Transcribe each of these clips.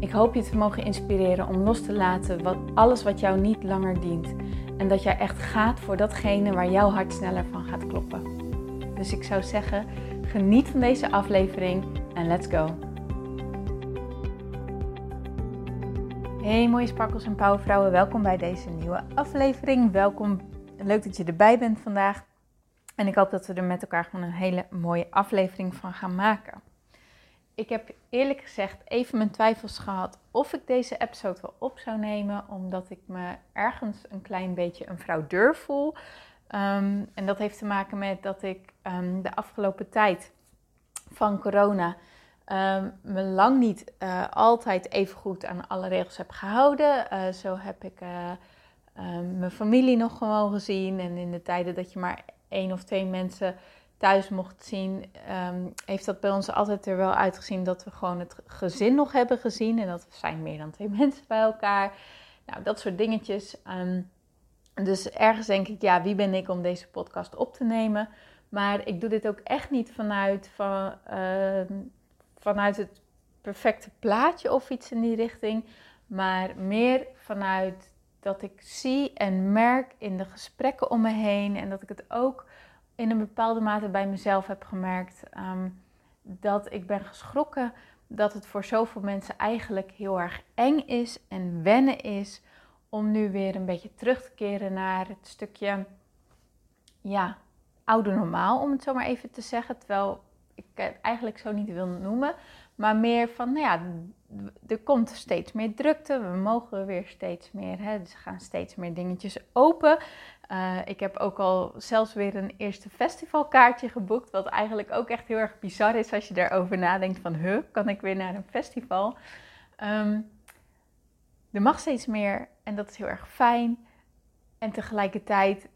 Ik hoop je te mogen inspireren om los te laten wat, alles wat jou niet langer dient. En dat jij echt gaat voor datgene waar jouw hart sneller van gaat kloppen. Dus ik zou zeggen, geniet van deze aflevering en let's go. Hey mooie sparkels en powervrouwen, welkom bij deze nieuwe aflevering. Welkom, leuk dat je erbij bent vandaag. En ik hoop dat we er met elkaar gewoon een hele mooie aflevering van gaan maken ik heb eerlijk gezegd even mijn twijfels gehad of ik deze episode wel op zou nemen, omdat ik me ergens een klein beetje een fraudeur voel. Um, en dat heeft te maken met dat ik um, de afgelopen tijd van corona um, me lang niet uh, altijd even goed aan alle regels heb gehouden. Uh, zo heb ik uh, mijn familie nog gewoon gezien. En in de tijden dat je maar één of twee mensen thuis mocht zien, ehm, heeft dat bij ons altijd er wel uitgezien dat we gewoon het gezin nog hebben gezien. En dat we zijn meer dan twee mensen bij elkaar. Nou, dat soort dingetjes. Um, dus ergens denk ik, ja, wie ben ik om deze podcast op te nemen? Maar ik doe dit ook echt niet vanuit, van, uh, vanuit het perfecte plaatje of iets in die richting. Maar meer vanuit dat ik zie en merk in de gesprekken om me heen. En dat ik het ook in een bepaalde mate bij mezelf heb gemerkt um, dat ik ben geschrokken dat het voor zoveel mensen eigenlijk heel erg eng is en wennen is om nu weer een beetje terug te keren naar het stukje, ja, oude normaal, om het zo maar even te zeggen. Terwijl ik het eigenlijk zo niet wil noemen, maar meer van, nou ja, er komt steeds meer drukte, we mogen weer steeds meer, hè, dus gaan steeds meer dingetjes open. Uh, ik heb ook al zelfs weer een eerste festivalkaartje geboekt, wat eigenlijk ook echt heel erg bizar is als je daarover nadenkt van, huh, kan ik weer naar een festival? Um, er mag steeds meer en dat is heel erg fijn. En tegelijkertijd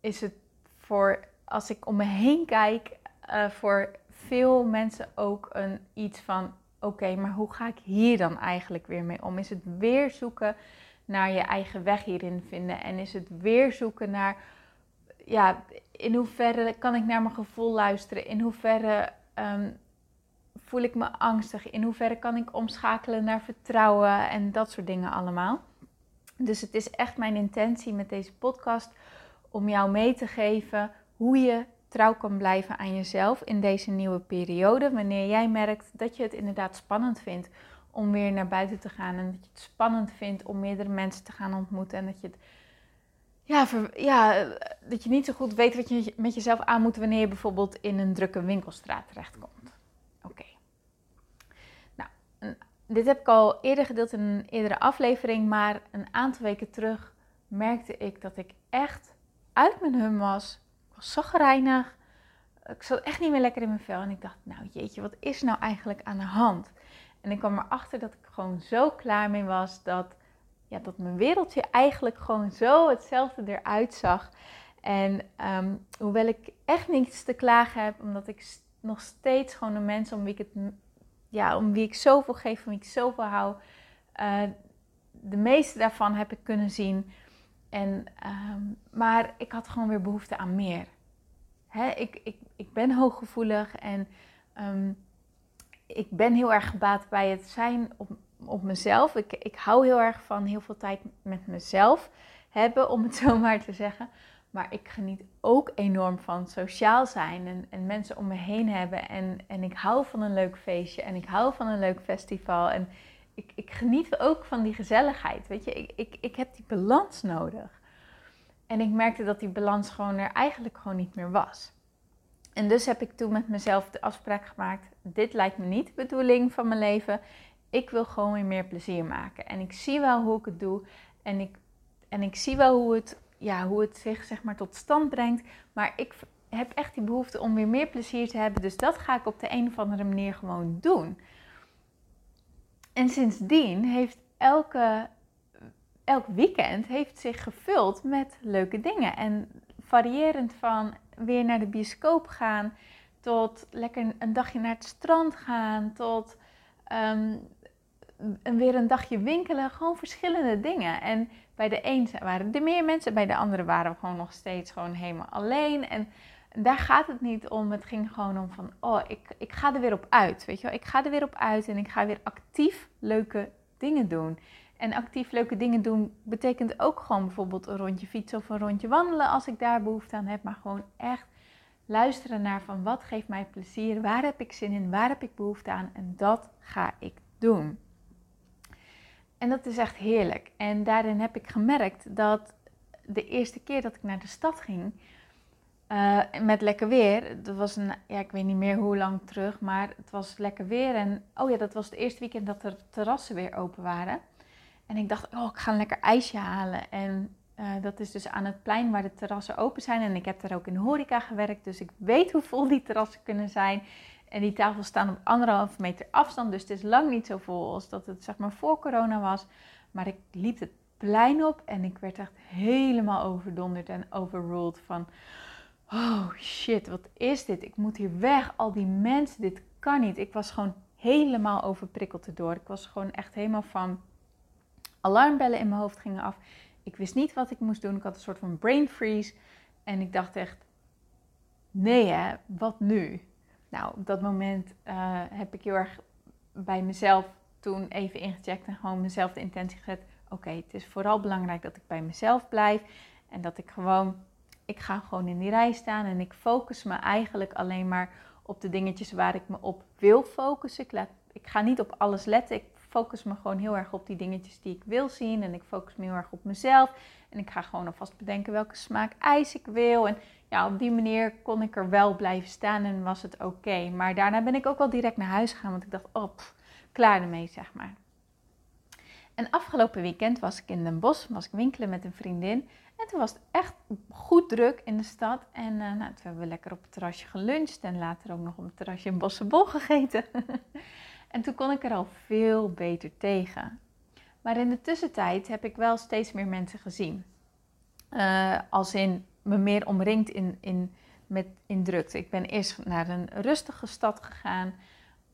is het voor, als ik om me heen kijk, uh, voor veel mensen ook een iets van, oké, maar hoe ga ik hier dan eigenlijk weer mee om? Is het weer zoeken naar je eigen weg hierin vinden? En is het weer zoeken naar, ja, in hoeverre kan ik naar mijn gevoel luisteren? In hoeverre um, voel ik me angstig? In hoeverre kan ik omschakelen naar vertrouwen en dat soort dingen allemaal? Dus het is echt mijn intentie met deze podcast om jou mee te geven hoe je trouw kan blijven aan jezelf in deze nieuwe periode. Wanneer jij merkt dat je het inderdaad spannend vindt om weer naar buiten te gaan. En dat je het spannend vindt om meerdere mensen te gaan ontmoeten. En dat je het. Ja, ja, dat je niet zo goed weet wat je met jezelf aan moet wanneer je bijvoorbeeld in een drukke winkelstraat terechtkomt. Oké. Nou, dit heb ik al eerder gedeeld in een eerdere aflevering, maar een aantal weken terug merkte ik dat ik echt uit mijn hum was was zagrijnig. Ik zat echt niet meer lekker in mijn vel. En ik dacht, nou jeetje, wat is nou eigenlijk aan de hand? En ik kwam erachter dat ik gewoon zo klaar mee was dat, ja, dat mijn wereldje eigenlijk gewoon zo hetzelfde eruit zag. En um, hoewel ik echt niets te klagen heb, omdat ik nog steeds gewoon de mensen om wie ik het, ja, om wie ik zoveel geef, om wie ik zoveel hou, uh, de meeste daarvan heb ik kunnen zien. En, um, maar ik had gewoon weer behoefte aan meer. Hè, ik, ik, ik ben hooggevoelig en um, ik ben heel erg gebaat bij het zijn op, op mezelf. Ik, ik hou heel erg van heel veel tijd met mezelf hebben, om het zo maar te zeggen. Maar ik geniet ook enorm van sociaal zijn en, en mensen om me heen hebben. En, en ik hou van een leuk feestje en ik hou van een leuk festival. En ik, ik geniet ook van die gezelligheid. Weet je, ik, ik, ik heb die balans nodig. En ik merkte dat die balans gewoon er eigenlijk gewoon niet meer was. En dus heb ik toen met mezelf de afspraak gemaakt: dit lijkt me niet de bedoeling van mijn leven. Ik wil gewoon weer meer plezier maken. En ik zie wel hoe ik het doe. En ik, en ik zie wel hoe het, ja, hoe het zich zeg maar, tot stand brengt. Maar ik heb echt die behoefte om weer meer plezier te hebben. Dus dat ga ik op de een of andere manier gewoon doen. En sindsdien heeft elke, elk weekend heeft zich gevuld met leuke dingen. En variërend van weer naar de bioscoop gaan, tot lekker een dagje naar het strand gaan, tot um, weer een dagje winkelen. Gewoon verschillende dingen. En bij de een waren er meer mensen, bij de andere waren we gewoon nog steeds gewoon helemaal alleen. En daar gaat het niet om. Het ging gewoon om van, oh, ik, ik ga er weer op uit. Weet je wel, ik ga er weer op uit en ik ga weer actief leuke dingen doen. En actief leuke dingen doen betekent ook gewoon bijvoorbeeld een rondje fietsen of een rondje wandelen als ik daar behoefte aan heb. Maar gewoon echt luisteren naar van wat geeft mij plezier, waar heb ik zin in, waar heb ik behoefte aan en dat ga ik doen. En dat is echt heerlijk. En daarin heb ik gemerkt dat de eerste keer dat ik naar de stad ging, uh, met lekker weer. Dat was een, ja, ik weet niet meer hoe lang terug, maar het was lekker weer. En oh ja, dat was het eerste weekend dat er terrassen weer open waren. En ik dacht, oh, ik ga een lekker ijsje halen. En uh, dat is dus aan het plein waar de terrassen open zijn. En ik heb daar ook in horeca gewerkt, dus ik weet hoe vol die terrassen kunnen zijn. En die tafels staan op anderhalve meter afstand, dus het is lang niet zo vol als dat het zeg maar voor corona was. Maar ik liep het plein op en ik werd echt helemaal overdonderd en overruled van... Oh shit, wat is dit? Ik moet hier weg. Al die mensen, dit kan niet. Ik was gewoon helemaal overprikkeld erdoor. Ik was gewoon echt helemaal van... Alarmbellen in mijn hoofd gingen af. Ik wist niet wat ik moest doen. Ik had een soort van brain freeze. En ik dacht echt, nee hè, wat nu? Nou, op dat moment uh, heb ik heel erg bij mezelf toen even ingecheckt en gewoon mezelf de intentie gezet. Oké, het is vooral belangrijk dat ik bij mezelf blijf en dat ik gewoon, ik ga gewoon in die rij staan en ik focus me eigenlijk alleen maar op de dingetjes waar ik me op wil focussen. Ik, ik ga niet op alles letten. Ik focus me gewoon heel erg op die dingetjes die ik wil zien. En ik focus me heel erg op mezelf. En ik ga gewoon alvast bedenken welke smaak ijs ik wil. En ja, op die manier kon ik er wel blijven staan en was het oké. Maar daarna ben ik ook wel direct naar huis gegaan, want ik dacht, oh, klaar ermee, zeg maar. En afgelopen weekend was ik in Den Bosch, was ik winkelen met een vriendin. En toen was het echt goed druk in de stad. En uh, nou, toen hebben we lekker op het terrasje geluncht en later ook nog op het terrasje in Bossenbol gegeten. en toen kon ik er al veel beter tegen. Maar in de tussentijd heb ik wel steeds meer mensen gezien. Uh, als in me meer omringd in, in, met, in drukte. Ik ben eerst naar een rustige stad gegaan.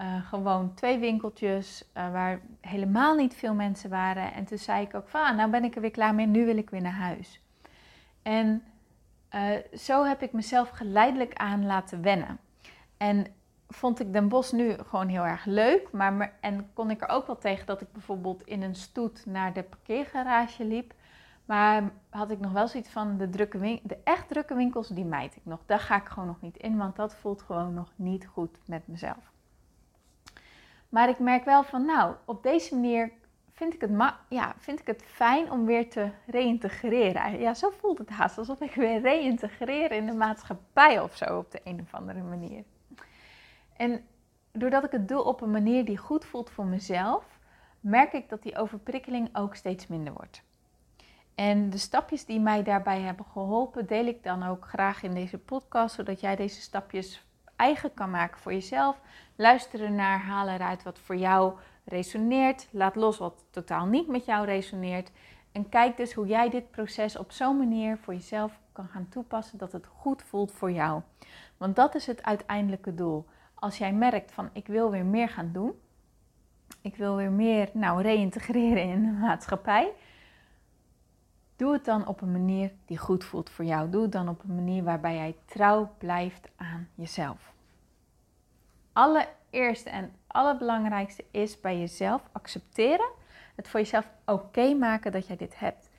Uh, gewoon twee winkeltjes uh, waar helemaal niet veel mensen waren. En toen zei ik ook van, ah, nou ben ik er weer klaar mee, nu wil ik weer naar huis. En zo heb ik mezelf geleidelijk aan laten wennen. En vond ik Den Bosch nu gewoon heel erg leuk. Maar, en kon ik er ook wel tegen dat ik bijvoorbeeld in een stoet naar de parkeergarage liep. Maar had ik nog wel zoiets van de, drukke de echt drukke winkels, die mijt ik nog. Daar ga ik gewoon nog niet in, want dat voelt gewoon nog niet goed met mezelf. Maar ik merk wel van, nou, op deze manier vind ik het, ja, vind ik het fijn om weer te reïntegreren. Ja, zo voelt het haast alsof ik weer reïntegreer in de maatschappij of zo op de een of andere manier. En doordat ik het doe op een manier die goed voelt voor mezelf, merk ik dat die overprikkeling ook steeds minder wordt. En de stapjes die mij daarbij hebben geholpen, deel ik dan ook graag in deze podcast, zodat jij deze stapjes eigen kan maken voor jezelf. Luisteren naar, haal eruit wat voor jou resoneert. Laat los wat totaal niet met jou resoneert. En kijk dus hoe jij dit proces op zo'n manier voor jezelf kan gaan toepassen dat het goed voelt voor jou. Want dat is het uiteindelijke doel. Als jij merkt van ik wil weer meer gaan doen, ik wil weer meer nou, reïntegreren in de maatschappij Doe het dan op een manier die goed voelt voor jou. Doe het dan op een manier waarbij jij trouw blijft aan jezelf. Allereerste en allerbelangrijkste is bij jezelf accepteren. Het voor jezelf oké maken dat jij dit hebt.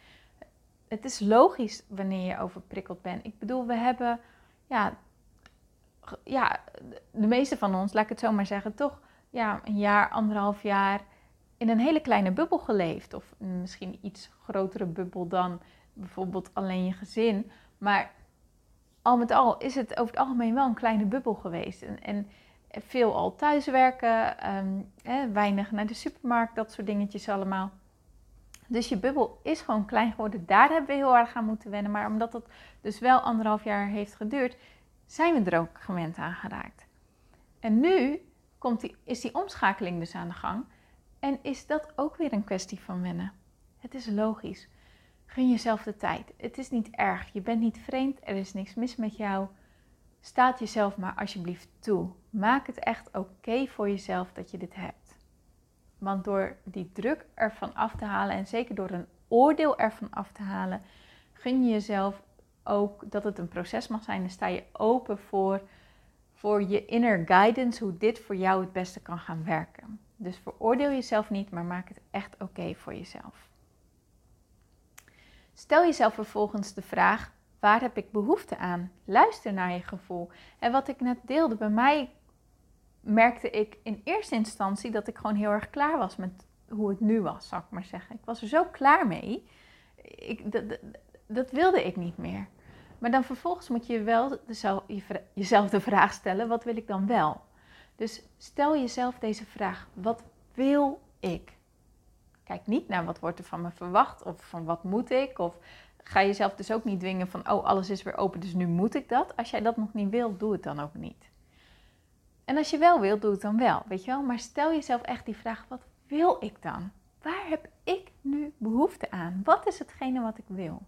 Het is logisch wanneer je overprikkeld bent. Ik bedoel, we hebben, ja, ja, de meeste van ons, laat ik het zo maar zeggen, toch ja, een jaar, anderhalf jaar in een hele kleine bubbel geleefd. Of misschien iets grotere bubbel dan bijvoorbeeld alleen je gezin. Maar al met al is het over het algemeen wel een kleine bubbel geweest. En, en veel al thuiswerken, um, weinig naar de supermarkt, dat soort dingetjes allemaal. Dus je bubbel is gewoon klein geworden. Daar hebben we heel erg aan moeten wennen. Maar omdat dat dus wel anderhalf jaar heeft geduurd, zijn we er ook gewend aan geraakt. En nu komt die, is die omschakeling dus aan de gang En is dat ook weer een kwestie van wennen? Het is logisch. Gun jezelf de tijd. Het is niet erg. Je bent niet vreemd. Er is niks mis met jou. Staat jezelf maar alsjeblieft toe. Maak het echt oké voor jezelf dat je dit hebt. Want door die druk ervan af te halen en zeker door een oordeel ervan af te halen, gun je jezelf ook dat het een proces mag zijn. Dan sta je open voor, voor je inner guidance, hoe dit voor jou het beste kan gaan werken. Dus veroordeel jezelf niet, maar maak het echt oké voor jezelf. Stel jezelf vervolgens de vraag: waar heb ik behoefte aan? Luister naar je gevoel. En wat ik net deelde, bij mij merkte ik in eerste instantie dat ik gewoon heel erg klaar was met hoe het nu was, zou ik maar zeggen. Ik was er zo klaar mee. Ik, dat, dat, wilde ik niet meer. Maar dan vervolgens moet je wel jezelf de vraag stellen: wat wil ik dan wel? Dus stel jezelf deze vraag: wat wil ik? Kijk niet naar wat wordt er van me verwacht of van wat moet ik. Of ga jezelf dus ook niet dwingen van oh alles is weer open dus nu moet ik dat. Als jij dat nog niet wil, doe het dan ook niet. En als je wel wilt, doe het dan wel, weet je wel. Maar stel jezelf echt die vraag, wat wil ik dan? Waar heb ik nu behoefte aan? Wat is hetgene wat ik wil?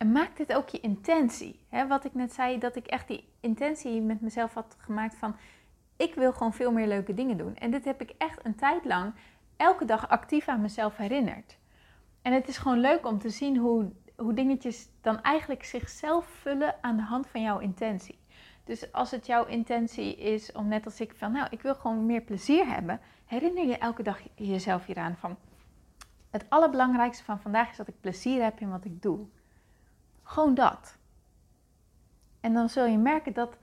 En maak dit ook je intentie. Wat ik net zei, dat ik echt die intentie met mezelf had gemaakt van ik wil gewoon veel meer leuke dingen doen. En dit heb ik echt een tijd lang elke dag actief aan mezelf herinnerd. En het is gewoon leuk om te zien hoe, hoe dingetjes dan eigenlijk zichzelf vullen aan de hand van jouw intentie. Dus als het jouw intentie is om net als ik van, nou, ik wil gewoon meer plezier hebben, herinner je elke dag jezelf hieraan van, het allerbelangrijkste van vandaag is dat ik plezier heb in wat ik doe. Gewoon dat. En dan zul je merken dat,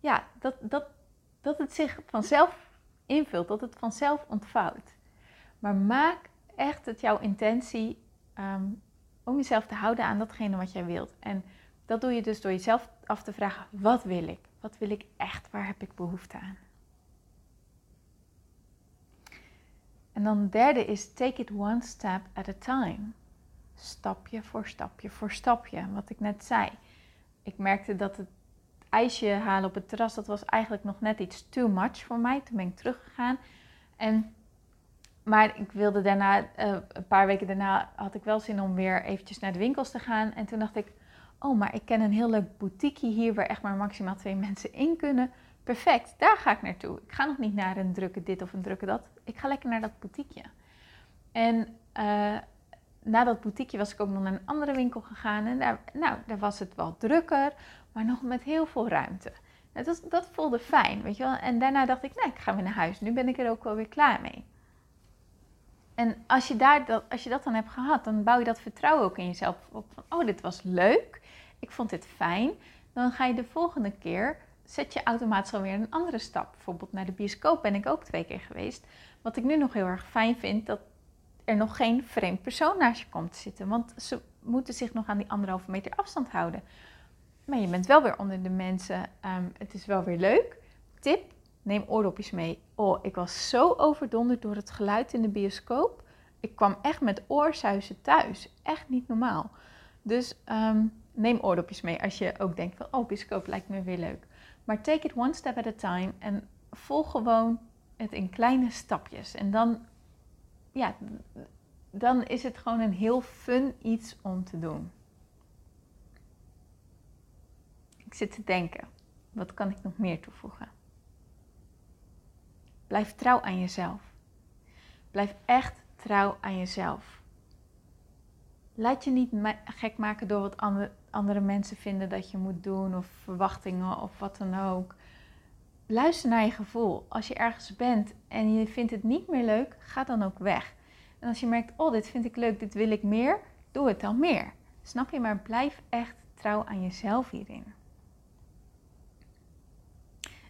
ja, dat, dat, dat het zich vanzelf invult, dat het vanzelf ontvouwt. Maar maak echt het jouw intentie ehm, om jezelf te houden aan datgene wat jij wilt. En dat doe je dus door jezelf af te vragen: wat wil ik? Wat wil ik echt? Waar heb ik behoefte aan? En dan derde is take it one step at a time. Stapje voor stapje voor stapje. Wat ik net zei. Ik merkte dat het ijsje halen op het terras, dat was eigenlijk nog net iets too much voor mij. Toen ben ik teruggegaan. En, maar ik wilde daarna, uh, een paar weken daarna, had ik wel zin om weer eventjes naar de winkels te gaan. En toen dacht ik, oh, maar ik ken een heel leuk boutiqueje hier waar echt maar maximaal twee mensen in kunnen. Perfect, daar ga ik naartoe. Ik ga nog niet naar een drukke dit of een drukke dat. Ik ga lekker naar dat boutiqueje. En uh, na dat boutiqueje was ik ook nog naar een andere winkel gegaan. En daar, nou, daar was het wel drukker, maar nog met heel veel ruimte. Dat, dat voelde fijn, weet je wel. En daarna dacht ik, nee, ik ga weer naar huis. Nu ben ik er ook wel weer klaar mee. En als je, daar dat, als je dat dan hebt gehad, dan bouw je dat vertrouwen ook in jezelf op. Van, oh, dit was leuk. Ik vond dit fijn. Dan ga je de volgende keer, zet je automatisch alweer een andere stap. Bijvoorbeeld naar de bioscoop ben ik ook twee keer geweest. Wat ik nu nog heel erg fijn vind, dat er nog geen vreemd persoon naast je komt te zitten. Want ze moeten zich nog aan die anderhalve meter afstand houden. Maar je bent wel weer onder de mensen. Ehm, het is wel weer leuk. Tip: neem oordopjes mee. Oh, ik was zo overdonderd door het geluid in de bioscoop. Ik kwam echt met oorzuizen thuis. Echt niet normaal. Dus ehm, neem oordopjes mee als je ook denkt van, oh, bioscoop lijkt me weer leuk. Maar take it one step at a time en volg gewoon het in kleine stapjes. En dan ja, dan is het gewoon een heel fun iets om te doen. Ik zit te denken, wat kan ik nog meer toevoegen? Blijf trouw aan jezelf. Blijf echt trouw aan jezelf. Laat je niet gek maken door wat andere, mensen vinden dat je moet doen, of verwachtingen of wat dan ook. Luister naar je gevoel. Als je ergens bent en je vindt het niet meer leuk, ga dan ook weg. En als je merkt, oh, dit vind ik leuk, dit wil ik meer, doe het dan meer. Snap je? Maar blijf echt trouw aan jezelf hierin.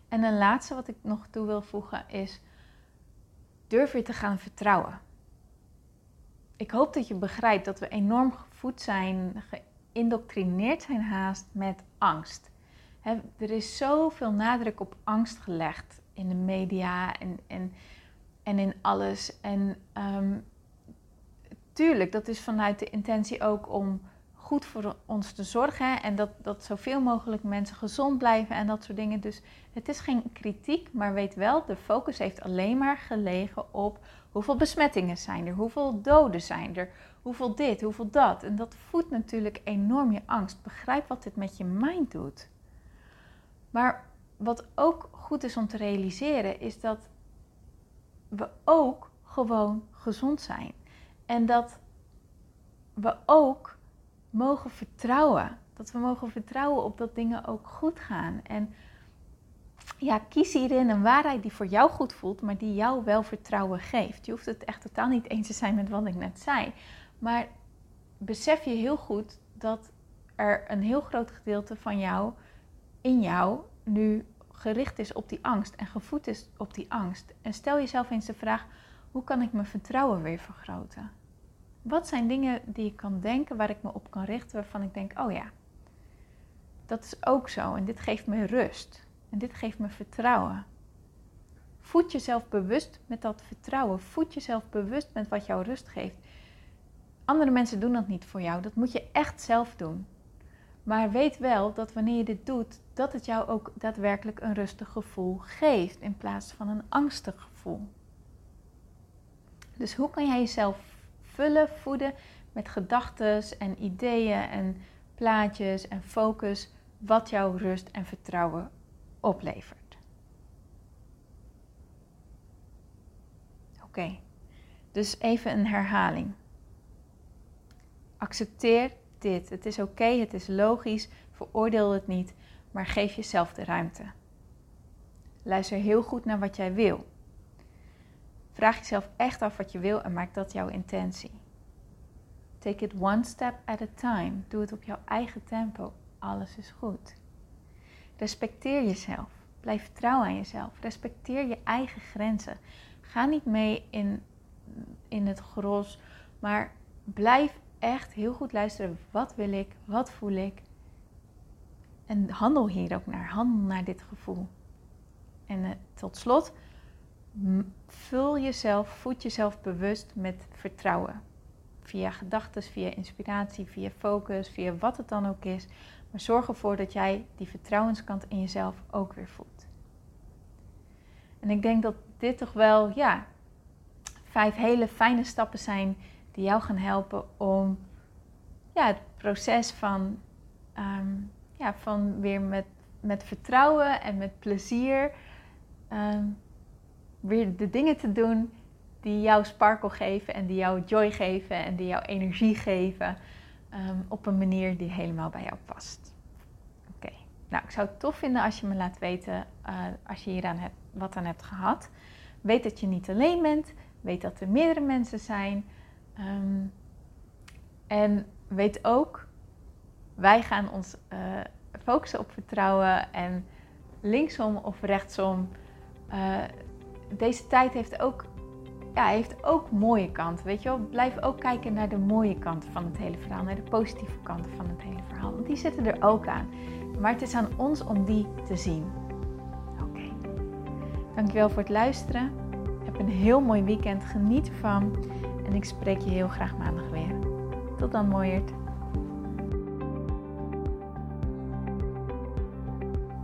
En een laatste wat ik nog toe wil voegen is: durf je te gaan vertrouwen. Ik hoop dat je begrijpt dat we enorm gevoed zijn, geïndoctrineerd zijn haast met angst er is zoveel nadruk op angst gelegd in de media en, en, en in alles. En um, tuurlijk, dat is vanuit de intentie ook om goed voor ons te zorgen en dat, dat zoveel mogelijk mensen gezond blijven en dat soort dingen. Dus het is geen kritiek, maar weet wel, de focus heeft alleen maar gelegen op hoeveel besmettingen zijn er, hoeveel doden zijn er, hoeveel dit, hoeveel dat. En dat voedt natuurlijk enorm je angst. Begrijp wat dit met je mind doet. Maar wat ook goed is om te realiseren, is dat we ook gewoon gezond zijn. En dat we ook mogen vertrouwen. Dat we mogen vertrouwen op dat dingen ook goed gaan. En ja, kies hierin een waarheid die voor jou goed voelt, maar die jou wel vertrouwen geeft. Je hoeft het echt totaal niet eens te zijn met wat ik net zei. Maar besef je heel goed dat er een heel groot gedeelte van jou, in jou, nu gericht is op die angst en gevoed is op die angst. En stel jezelf eens de vraag: hoe kan ik mijn vertrouwen weer vergroten? Wat zijn dingen die ik kan denken waar ik me op kan richten waarvan ik denk: oh ja, dat is ook zo en dit geeft me rust en dit geeft me vertrouwen. Voed jezelf bewust met dat vertrouwen. Voed jezelf bewust met wat jou rust geeft. Andere mensen doen dat niet voor jou. Dat moet je echt zelf doen. Maar weet wel dat wanneer je dit doet, dat het jou ook daadwerkelijk een rustig gevoel geeft in plaats van een angstig gevoel. Dus hoe kan jij jezelf vullen, voeden met gedachten en ideeën en plaatjes en focus wat jouw rust en vertrouwen oplevert? Oké, dus even een herhaling. Accepteer dit. Het is oké, het is logisch, veroordeel het niet, maar geef jezelf de ruimte. Luister heel goed naar wat jij wil. Vraag jezelf echt af wat je wil en maak dat jouw intentie. Take it one step at a time. Doe het op jouw eigen tempo. Alles is goed. Respecteer jezelf. Blijf trouw aan jezelf. Respecteer je eigen grenzen. Ga niet mee in, in het gros, maar blijf echt heel goed luisteren. Wat wil ik? Wat voel ik? En handel hier ook naar. Handel naar dit gevoel. En uh, tot slot, vul jezelf, voed jezelf bewust met vertrouwen. Via gedachten, via inspiratie, via focus, via wat het dan ook is. Maar zorg ervoor dat jij die vertrouwenskant in jezelf ook weer voedt. En ik denk dat dit toch wel, ja, vijf hele fijne stappen zijn die jou gaan helpen om ja, het proces van, ehm, ja, van weer met, met vertrouwen en met plezier ehm, weer de dingen te doen die jou sparkle geven en die jou joy geven en die jou energie geven ehm, op een manier die helemaal bij jou past. Oké, nou ik zou het tof vinden als je me laat weten uh, als je hier hebt, wat aan hebt gehad. Weet dat je niet alleen bent, weet dat er meerdere mensen zijn. Um, en weet ook, wij gaan ons uh, focussen op vertrouwen en linksom of rechtsom. Uh, deze tijd heeft ook, ja, heeft ook mooie kanten. Weet je wel, blijf ook kijken naar de mooie kanten van het hele verhaal, naar de positieve kanten van het hele verhaal. Want die zitten er ook aan. Maar het is aan ons om die te zien. Oké. Dankjewel voor het luisteren. Heb een heel mooi weekend. Geniet ervan. En ik spreek je heel graag maandag weer. Tot dan, mooiert.